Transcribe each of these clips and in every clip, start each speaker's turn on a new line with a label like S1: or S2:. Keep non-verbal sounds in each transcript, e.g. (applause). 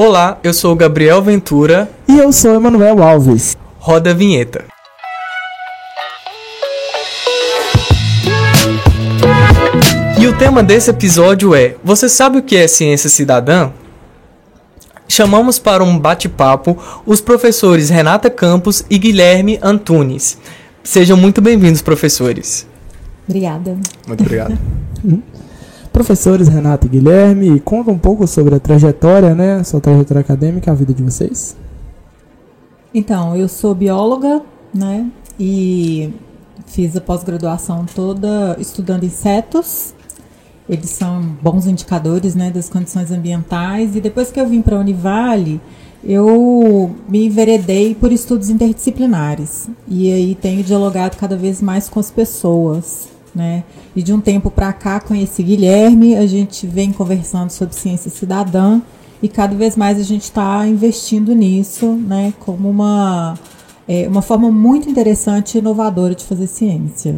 S1: Olá, eu sou o Gabriel Ventura.
S2: E eu sou Emanuel Alves.
S1: Roda a vinheta. E o tema desse episódio é: Você sabe o que é ciência cidadã? Chamamos para um bate-papo os professores Renata Campos e Guilherme Antunes. Sejam muito bem-vindos, professores.
S3: Obrigada.
S1: Muito obrigado. (laughs)
S2: Professores Renata e Guilherme, conta um pouco sobre a trajetória, né? Sua trajetória acadêmica, a vida de vocês.
S3: Então, eu sou bióloga, né? E fiz a pós-graduação toda estudando insetos. Eles são bons indicadores, né, das condições ambientais. E depois que eu vim para a Univale, eu me enveredei por estudos interdisciplinares. E aí tenho dialogado cada vez mais com as pessoas, né? E de um tempo para cá conheci Guilherme, a gente vem conversando sobre ciência cidadã e cada vez mais a gente está investindo nisso, né? Como uma é, uma forma muito interessante e inovadora de fazer ciência.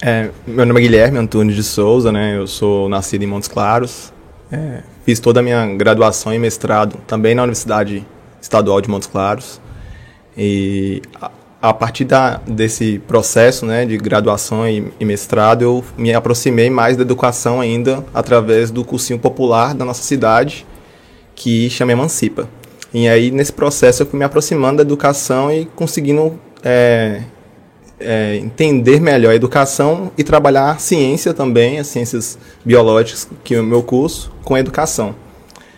S4: É, meu nome é Guilherme Antônio de Souza, né? Eu sou nascido em Montes Claros. É, fiz toda a minha graduação e mestrado também na Universidade Estadual de Montes Claros. E a, partir da, desse processo né, de graduação e, e, mestrado, eu me aproximei mais da educação ainda através do cursinho popular da nossa cidade, que chama Emancipa. E aí, nesse processo, eu fui me aproximando da educação e conseguindo é, é, entender melhor a educação e trabalhar a ciência também, as ciências biológicas, que é o meu curso, com a educação.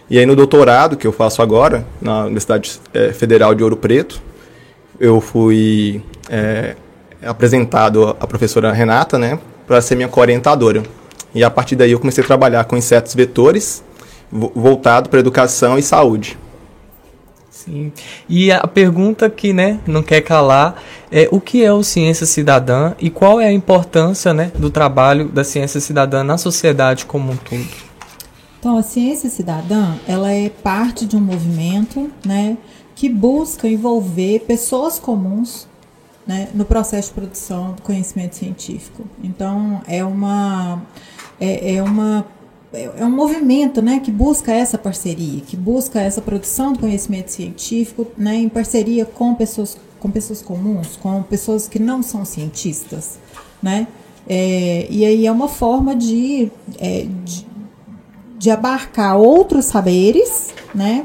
S4: E aí, no doutorado, que eu faço agora, na Universidade é, Federal de Ouro Preto, eu fui é, apresentado à professora Renata, né, para ser minha orientadora. E a partir daí eu comecei a trabalhar com insetos vetores, voltado para educação e saúde.
S1: Sim. E a pergunta que, né, não quer calar é o que é o ciência cidadã e qual é a importância, né, do trabalho da ciência cidadã na sociedade como um todo.
S3: Então, a ciência cidadã, ela é parte de um movimento, né, que busca envolver pessoas comuns, né, no processo de produção do conhecimento científico. Então, é uma é, é uma é, é um movimento né, que busca essa parceria, que busca essa produção do conhecimento científico né, em parceria com pessoas, com pessoas comuns, com pessoas que não são cientistas. Né? É, e aí é uma forma de, é, de, de, abarcar outros saberes, né,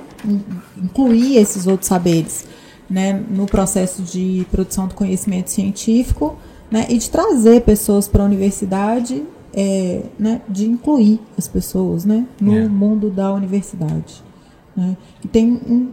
S3: incluir esses outros saberes né, no processo de produção do conhecimento científico né, e de trazer pessoas para a universidade é, né, de incluir as pessoas né, no é. mundo da universidade. Né? E, tem um,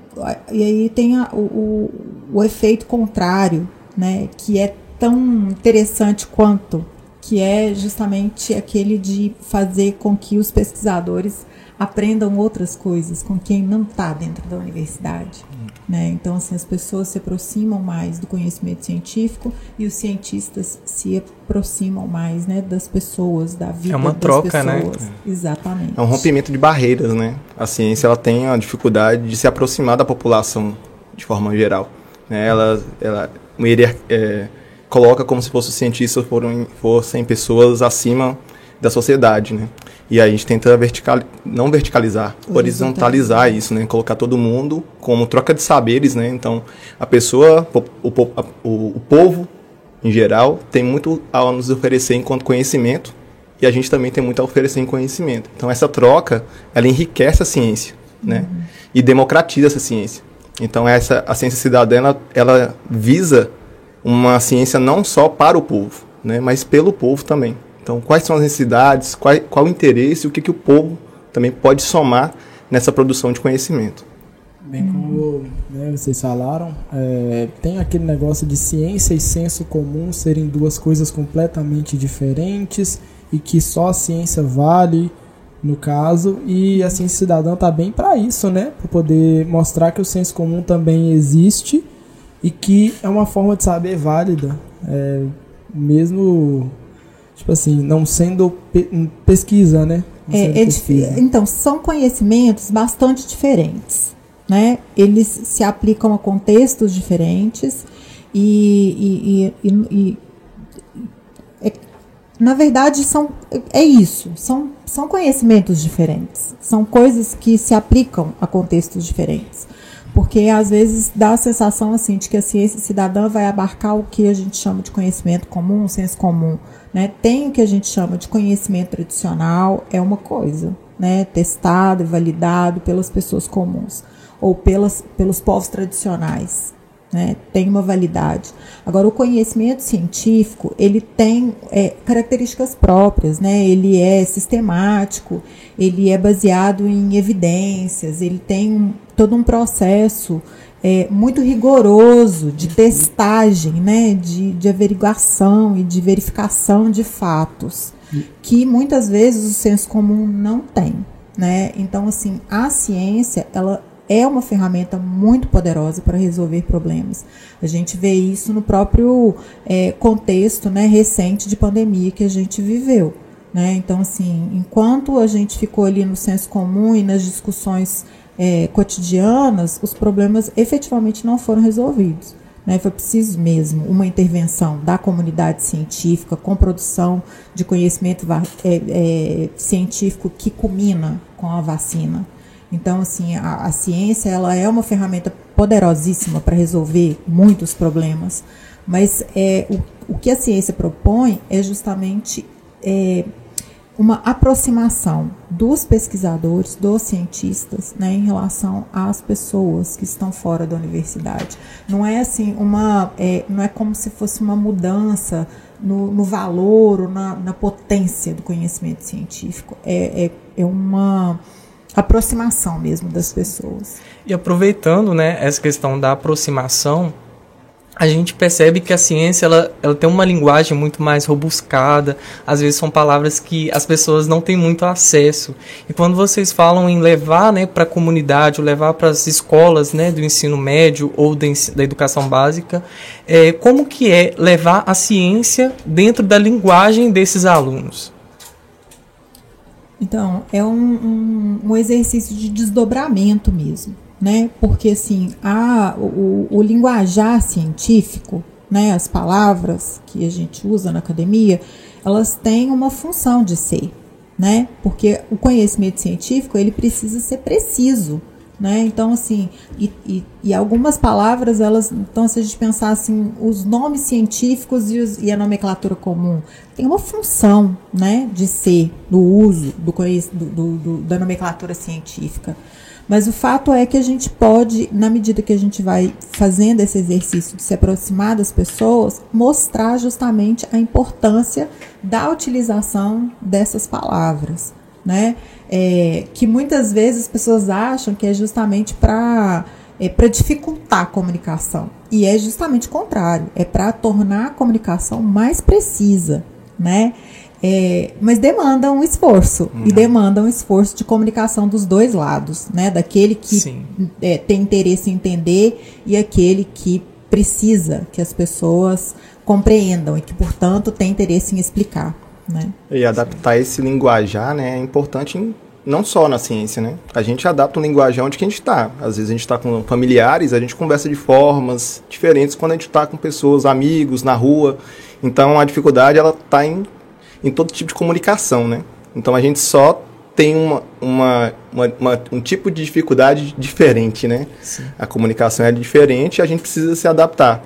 S3: e aí tem a, o, o, efeito contrário, né, que é tão interessante quanto, que é justamente aquele de fazer com que os pesquisadores aprendam outras coisas com quem não está dentro da universidade. Né? Então, assim, as pessoas se aproximam mais do conhecimento científico e os cientistas se aproximam mais né, das pessoas, da vida
S1: é uma
S3: das
S1: troca, né?
S3: pessoas. Né? Exatamente.
S4: É um rompimento de barreiras, né? A ciência ela tem a dificuldade de se aproximar da população de forma geral. Né? Ela, ela é, coloca como se fossem cientistas foram, fossem pessoas acima da sociedade, né? E a gente tenta vertical, não verticalizar, horizontalizar isso, né? Colocar todo mundo como troca de saberes, né? Então, a pessoa, o, o, o povo, em geral, tem muito a nos oferecer enquanto conhecimento e a gente também tem muito a oferecer em conhecimento. Então, essa troca, ela enriquece a ciência, né? Uhum. E democratiza essa ciência. Então, essa, a ciência cidadã, ela, ela visa uma ciência não só para o povo, né? Mas pelo povo também. Então, quais são as necessidades, qual, qual o interesse, o que, que o povo também pode somar nessa produção de conhecimento.
S2: Bem como né, vocês falaram, é, tem aquele negócio de ciência e senso comum serem duas coisas completamente diferentes e que só a ciência vale no caso e a ciência cidadã está bem para isso, né? Para poder mostrar que o senso comum também existe e que é uma forma de saber válida, é, mesmo tipo assim, não sendo pe pesquisa, né?
S3: É, é pesquisa. Então, são conhecimentos bastante diferentes, né? Eles se aplicam a contextos diferentes e, e, e, e é, na verdade, são, é isso. São, são conhecimentos diferentes. São coisas que se aplicam a contextos diferentes. Porque às vezes dá a sensação assim de que a ciência cidadã vai abarcar o que a gente chama de conhecimento comum, senso comum. Né? Tem o que a gente chama de conhecimento tradicional, é uma coisa, né? testado e validado pelas pessoas comuns ou pelas, pelos povos tradicionais né, tem uma validade. Agora, o conhecimento científico, ele tem é, características próprias, né, ele é sistemático, ele é baseado em evidências, ele tem um, todo um processo é, muito rigoroso de testagem, né, de, de averiguação e de verificação de fatos, que muitas vezes o senso comum não tem. Né? Então, assim, a ciência, ela é uma ferramenta muito poderosa para resolver problemas. A gente vê isso no próprio é, contexto né, recente de pandemia que a gente viveu. Né? Então, assim, enquanto a gente ficou ali no senso comum e nas discussões é, cotidianas, os problemas efetivamente não foram resolvidos. Né? Foi preciso mesmo uma intervenção da comunidade científica com produção de conhecimento é, é, científico que culmina com a vacina. Então, assim, a, a ciência ela é uma ferramenta poderosíssima para resolver muitos problemas, mas é, o, o que a ciência propõe é justamente é, uma aproximação dos pesquisadores, dos cientistas, né, em relação às pessoas que estão fora da universidade. Não é assim uma, é, não é como se fosse uma mudança no, no valor ou na, na, potência do conhecimento científico. É, é, é uma aproximação mesmo das pessoas.
S1: E aproveitando, né, essa questão da aproximação, a gente percebe que a ciência ela, ela tem uma linguagem muito mais robuscada, às vezes são palavras que as pessoas não têm muito acesso. E quando vocês falam em levar né, para a comunidade, ou levar para as escolas né, do ensino médio ou da, da educação básica, é, como que é levar a ciência dentro da linguagem desses alunos?
S3: Então, é um, um, um, exercício de desdobramento mesmo, né? Porque, assim, a, o, o linguajar científico, né, as palavras que a gente usa na academia, elas têm uma função de ser, né? Porque o conhecimento científico, ele precisa ser preciso, né? Então, assim, e, e, e, algumas palavras, elas, então, se a gente pensar assim, os nomes científicos e, os, e, a nomenclatura comum, tem uma função, né, de ser, do uso do, do, do, da nomenclatura científica. Mas o fato é que a gente pode, na medida que a gente vai fazendo esse exercício de se aproximar das pessoas, mostrar justamente a importância da utilização dessas palavras, né? É, que muitas vezes as pessoas acham que é justamente para é para dificultar a comunicação. E é justamente o contrário, é para tornar a comunicação mais precisa, né? É, mas demanda um esforço uhum. e demanda um esforço de comunicação dos dois lados, né? Daquele que é, tem interesse em entender e aquele que precisa que as pessoas compreendam e que, portanto, tem interesse em explicar. Né?
S4: E adaptar esse linguajar né, é importante em, não só na ciência, né? A gente adapta o linguajar onde que a gente está. Às vezes a gente está com familiares, a gente conversa de formas diferentes quando a gente está com pessoas, amigos, na rua. Então a dificuldade ela está em, em todo tipo de comunicação, né? Então a gente só tem uma, uma, uma, uma um tipo de dificuldade diferente, né? Sim. A comunicação é diferente e a gente precisa se adaptar.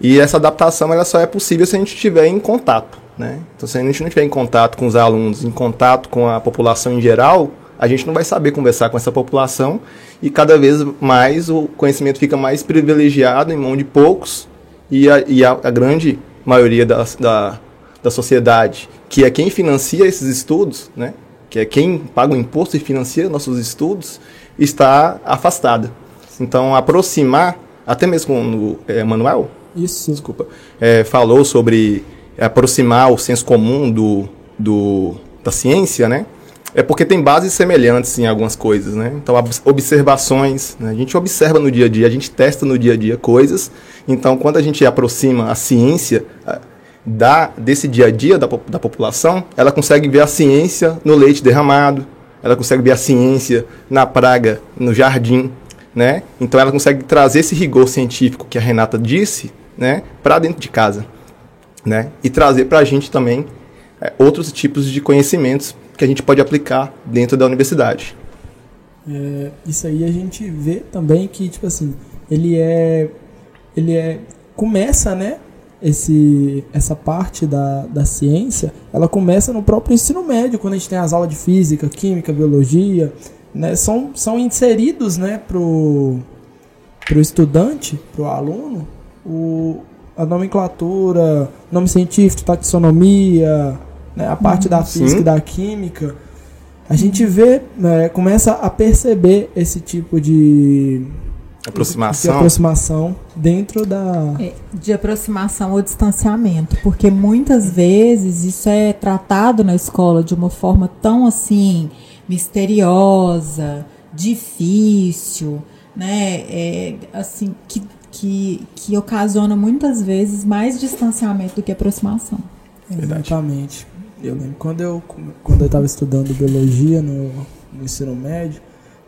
S4: E essa adaptação ela só é possível se a gente estiver em contato. Né? Então, se a gente não estiver em contato com os alunos, em contato com a população em geral, a gente não vai saber conversar com essa população e cada vez mais o conhecimento fica mais privilegiado em mão de poucos e a, e a, a grande maioria da, da, da sociedade, que é quem financia esses estudos, né? que é quem paga o imposto e financia nossos estudos, está afastada. Então, aproximar, até mesmo quando é, Manuel,
S2: Isso.
S4: Desculpa, é, falou sobre aproximar o senso comum do, do, da ciência, né? É porque tem bases semelhantes em algumas coisas, né? Então, observações, né? a gente observa no dia a dia, a gente testa no dia a dia coisas. Então, quando a gente aproxima a ciência da, desse dia a dia da, da população, ela consegue ver a ciência no leite derramado, ela consegue ver a ciência na praga, no jardim, né? Então, ela consegue trazer esse rigor científico que a Renata disse, né, para dentro de casa né? E trazer para a gente também é, outros tipos de conhecimentos que a gente pode aplicar dentro da universidade.
S2: É, isso aí a gente vê também que, tipo assim, ele é. Ele é. Começa, né? Esse, essa parte da, da ciência, ela começa no próprio ensino médio, quando a gente tem as aulas de física, química, biologia, né? São, são inseridos, né, pro, pro estudante, pro aluno, o, a nomenclatura, nome científico, taxonomia, né, a parte da física
S4: Sim.
S2: e da química. A gente vê, né, começa a perceber esse tipo de, de
S4: Aproximação.
S2: aproximação dentro da.
S3: É, de aproximação ou distanciamento, porque muitas vezes isso é tratado na escola de uma forma tão assim misteriosa, difícil, né? É, assim que, que, que ocasiona muitas vezes mais distanciamento do que aproximação.
S4: Verdade.
S2: Exatamente. Eu lembro quando eu quando eu estava estudando biologia no, no ensino médio,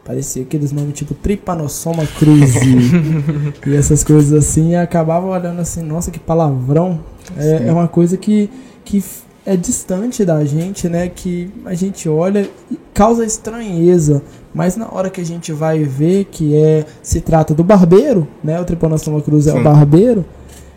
S2: parecia aqueles nomes tipo Trypanosoma cruzi (laughs) e essas coisas assim, e acabava olhando assim, nossa, que palavrão. É, é uma coisa que, que é distante da gente, né? Que a gente olha e causa estranheza. Mas na hora que a gente vai ver que é se trata do barbeiro, né? O Trypanosoma cruzi é o
S4: Sim.
S2: barbeiro.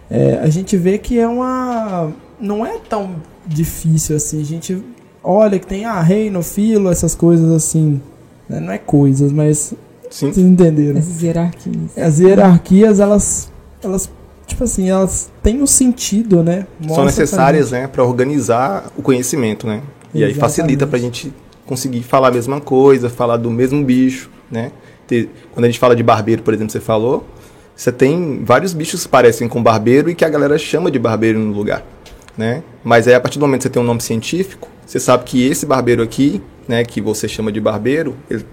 S2: é, a gente vê que é uma. Não é tão difícil assim. A gente olha que tem ah, reino, filo, essas coisas assim. né? Não é coisas, mas
S4: Sim.
S2: vocês entenderam.
S3: Essas hierarquias.
S2: As hierarquias, elas. Elas. Tipo assim, elas têm um sentido, né?
S4: São
S2: Mostra pra
S4: necessárias,
S2: gente.
S4: né, para organizar o conhecimento, né? E aí facilita para a gente conseguir falar a mesma coisa, falar do mesmo bicho, né? Ter- quando a gente fala de barbeiro, por exemplo, você falou, você tem vários bichos que parecem com barbeiro e que a galera chama de barbeiro no lugar, né? Mas aí a partir do momento que você tem um nome científico, você sabe que esse barbeiro aqui, né, que você chama de barbeiro, ele,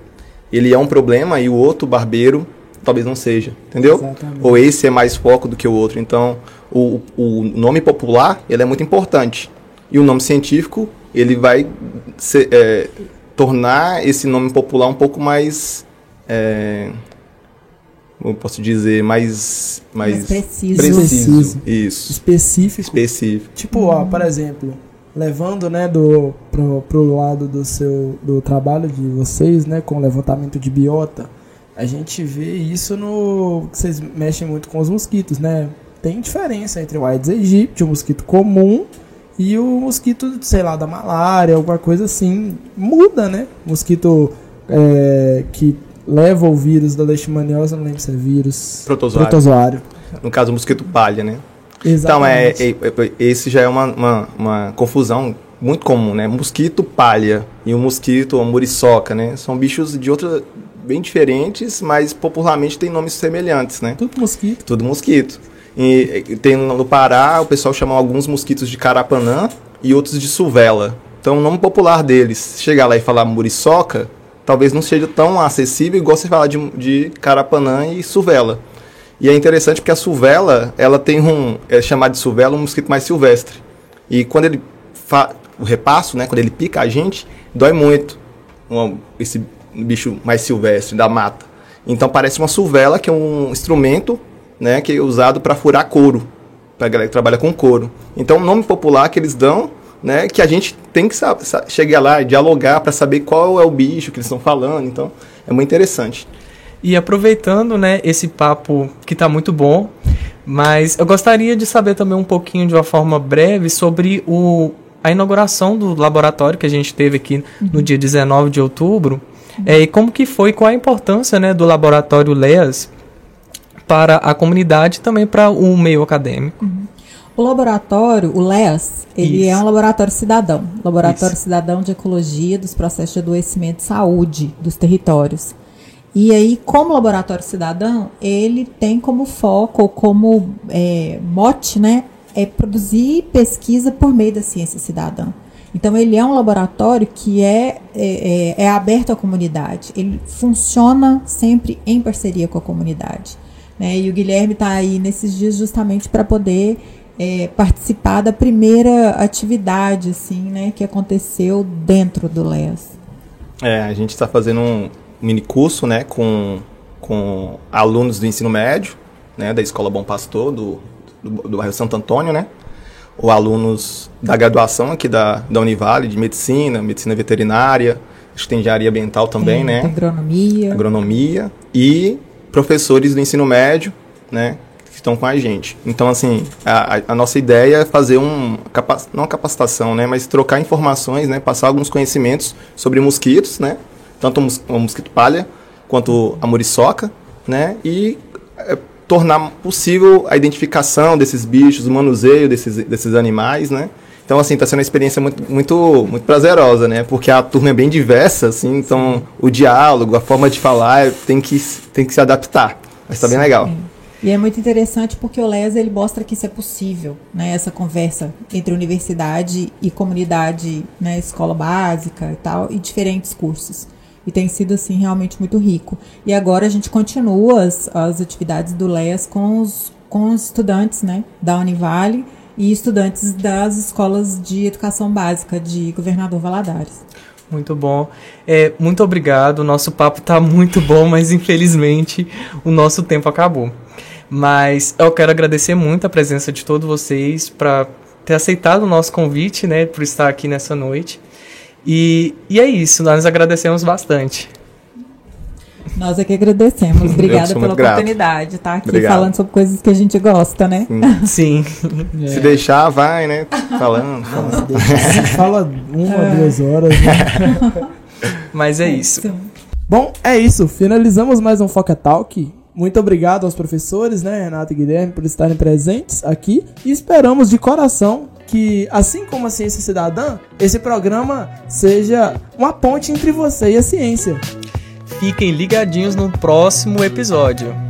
S4: ele é um problema e o outro barbeiro talvez não seja, entendeu?
S2: Exatamente.
S4: Ou esse é mais foco do que o outro. Então, o, o nome popular ele é muito importante. E o nome científico ele vai ser, é, tornar esse nome popular um pouco mais. É, como eu posso dizer? Mais. Mais,
S3: Mais preciso.
S2: Preciso.
S4: Isso.
S2: Específico.
S4: Específico.
S2: Tipo, ó, por exemplo, levando, né, do, pro, pro lado do seu do trabalho de vocês, né, com o levantamento de biota, a gente vê isso no. que Vocês mexem muito com os mosquitos, né? Tem diferença entre o Aedes aegypti, o mosquito comum, e o mosquito, sei lá, da malária, alguma coisa assim. Muda, né? Mosquito é, que leva o vírus da leishmaniose, não lembro se é vírus.
S4: Protozoário.
S2: Protozoário.
S4: No caso, o mosquito palha, né?
S2: Exatamente.
S4: Então, é, é- é- esse já é uma, uma, uma confusão muito comum, né? Mosquito palha e o mosquito a muriçoca, né? São bichos de outra bem diferentes, mas popularmente têm nomes semelhantes, né?
S2: Tudo mosquito.
S4: Tudo mosquito. E, tem no Pará, o pessoal chama alguns mosquitos de carapanã e outros de suvela. Então, o nome popular deles, chegar lá e falar muriçoca, talvez não seja tão acessível igual você falar de, de carapanã e suvela. E é interessante porque a suvela, ela tem um, é chamado de suvela um mosquito mais silvestre. E quando ele fa, o repasso, né, quando ele pica a gente, dói muito. Esse bicho mais silvestre da mata. Então parece uma suvela, que é um instrumento, né, que é usado para furar couro, para galera que trabalha com couro. Então o nome popular que eles dão, né, que a gente tem que chegar lá e dialogar para saber qual é o bicho que eles estão falando. Então é muito interessante.
S1: E aproveitando, né, esse papo que tá muito bom, mas eu gostaria de saber também um pouquinho de uma forma breve sobre o, a inauguração do laboratório que a gente teve aqui no dia 19 de outubro. É, e como que foi, qual a importância né, do laboratório LEAS para a comunidade e também para o meio acadêmico.
S3: O laboratório, o LEAS, ele
S1: Isso.
S3: é um laboratório cidadão. Laboratório
S4: Isso.
S3: cidadão de ecologia dos processos de adoecimento e saúde dos territórios. E aí, como laboratório cidadão, ele tem como foco, como é, mote, né, é produzir pesquisa por meio da ciência cidadã. Então, ele é um laboratório que é, é, é- é aberto à comunidade. Ele funciona sempre em parceria com a comunidade. Né? E o Guilherme está aí nesses dias justamente para poder é, participar da primeira atividade assim, né, que aconteceu dentro do LES.
S4: É, a gente está fazendo um mini curso, né, com, com alunos do ensino médio, né, da Escola Bom Pastor, do, do, do bairro Santo Antônio, né, ou alunos da graduação aqui da, da Univale, de medicina, medicina veterinária, acho que tem engenharia ambiental também, né?
S3: Agronomia.
S4: Agronomia e professores do ensino médio, né? Que estão com a gente. Então, assim, a, a nossa ideia é fazer um, não capacitação, né? Mas trocar informações, né? Passar alguns conhecimentos sobre mosquitos, né? Tanto o mosquito palha quanto a muriçoca, né? E é, tornar possível a identificação desses bichos, o manuseio desses, desses animais, né? Então, assim, está sendo uma experiência muito, muito, muito prazerosa, né? Porque a turma é bem diversa, assim, então o diálogo, a forma de falar tem que, tem que se adaptar. Mas está bem legal.
S3: E é muito interessante porque o LES ele mostra que isso é possível, né? Essa conversa entre universidade e comunidade, né? Escola básica e tal, e diferentes cursos. E tem sido, assim, realmente muito rico. E agora a gente continua as, as atividades do LES com os, com os estudantes, né? Da Univale e estudantes das escolas de educação básica de Governador Valadares.
S1: Muito bom. É, muito obrigado. O nosso papo está muito bom, mas infelizmente o nosso tempo acabou. Mas eu quero agradecer muito a presença de todos vocês para ter aceitado o nosso convite, né, por estar aqui nessa noite. E, e é isso, nós agradecemos bastante.
S3: Nós é que agradecemos. Obrigada pela oportunidade, tá? Aqui Obrigado. falando sobre coisas que a gente gosta, né?
S1: Sim. (laughs)
S4: É. Se deixar, vai, né? Falando. falando.
S2: Deixar, fala uma é. duas horas, né? (laughs)
S1: Mas é, é isso. isso.
S2: Bom, é isso. Finalizamos mais um Foca Talk. Muito obrigado aos professores, né, Renato e Guilherme, por estarem presentes aqui. E esperamos de coração que, assim como a Ciência Cidadã, esse programa seja uma ponte entre você e a ciência.
S1: Fiquem ligadinhos no próximo episódio.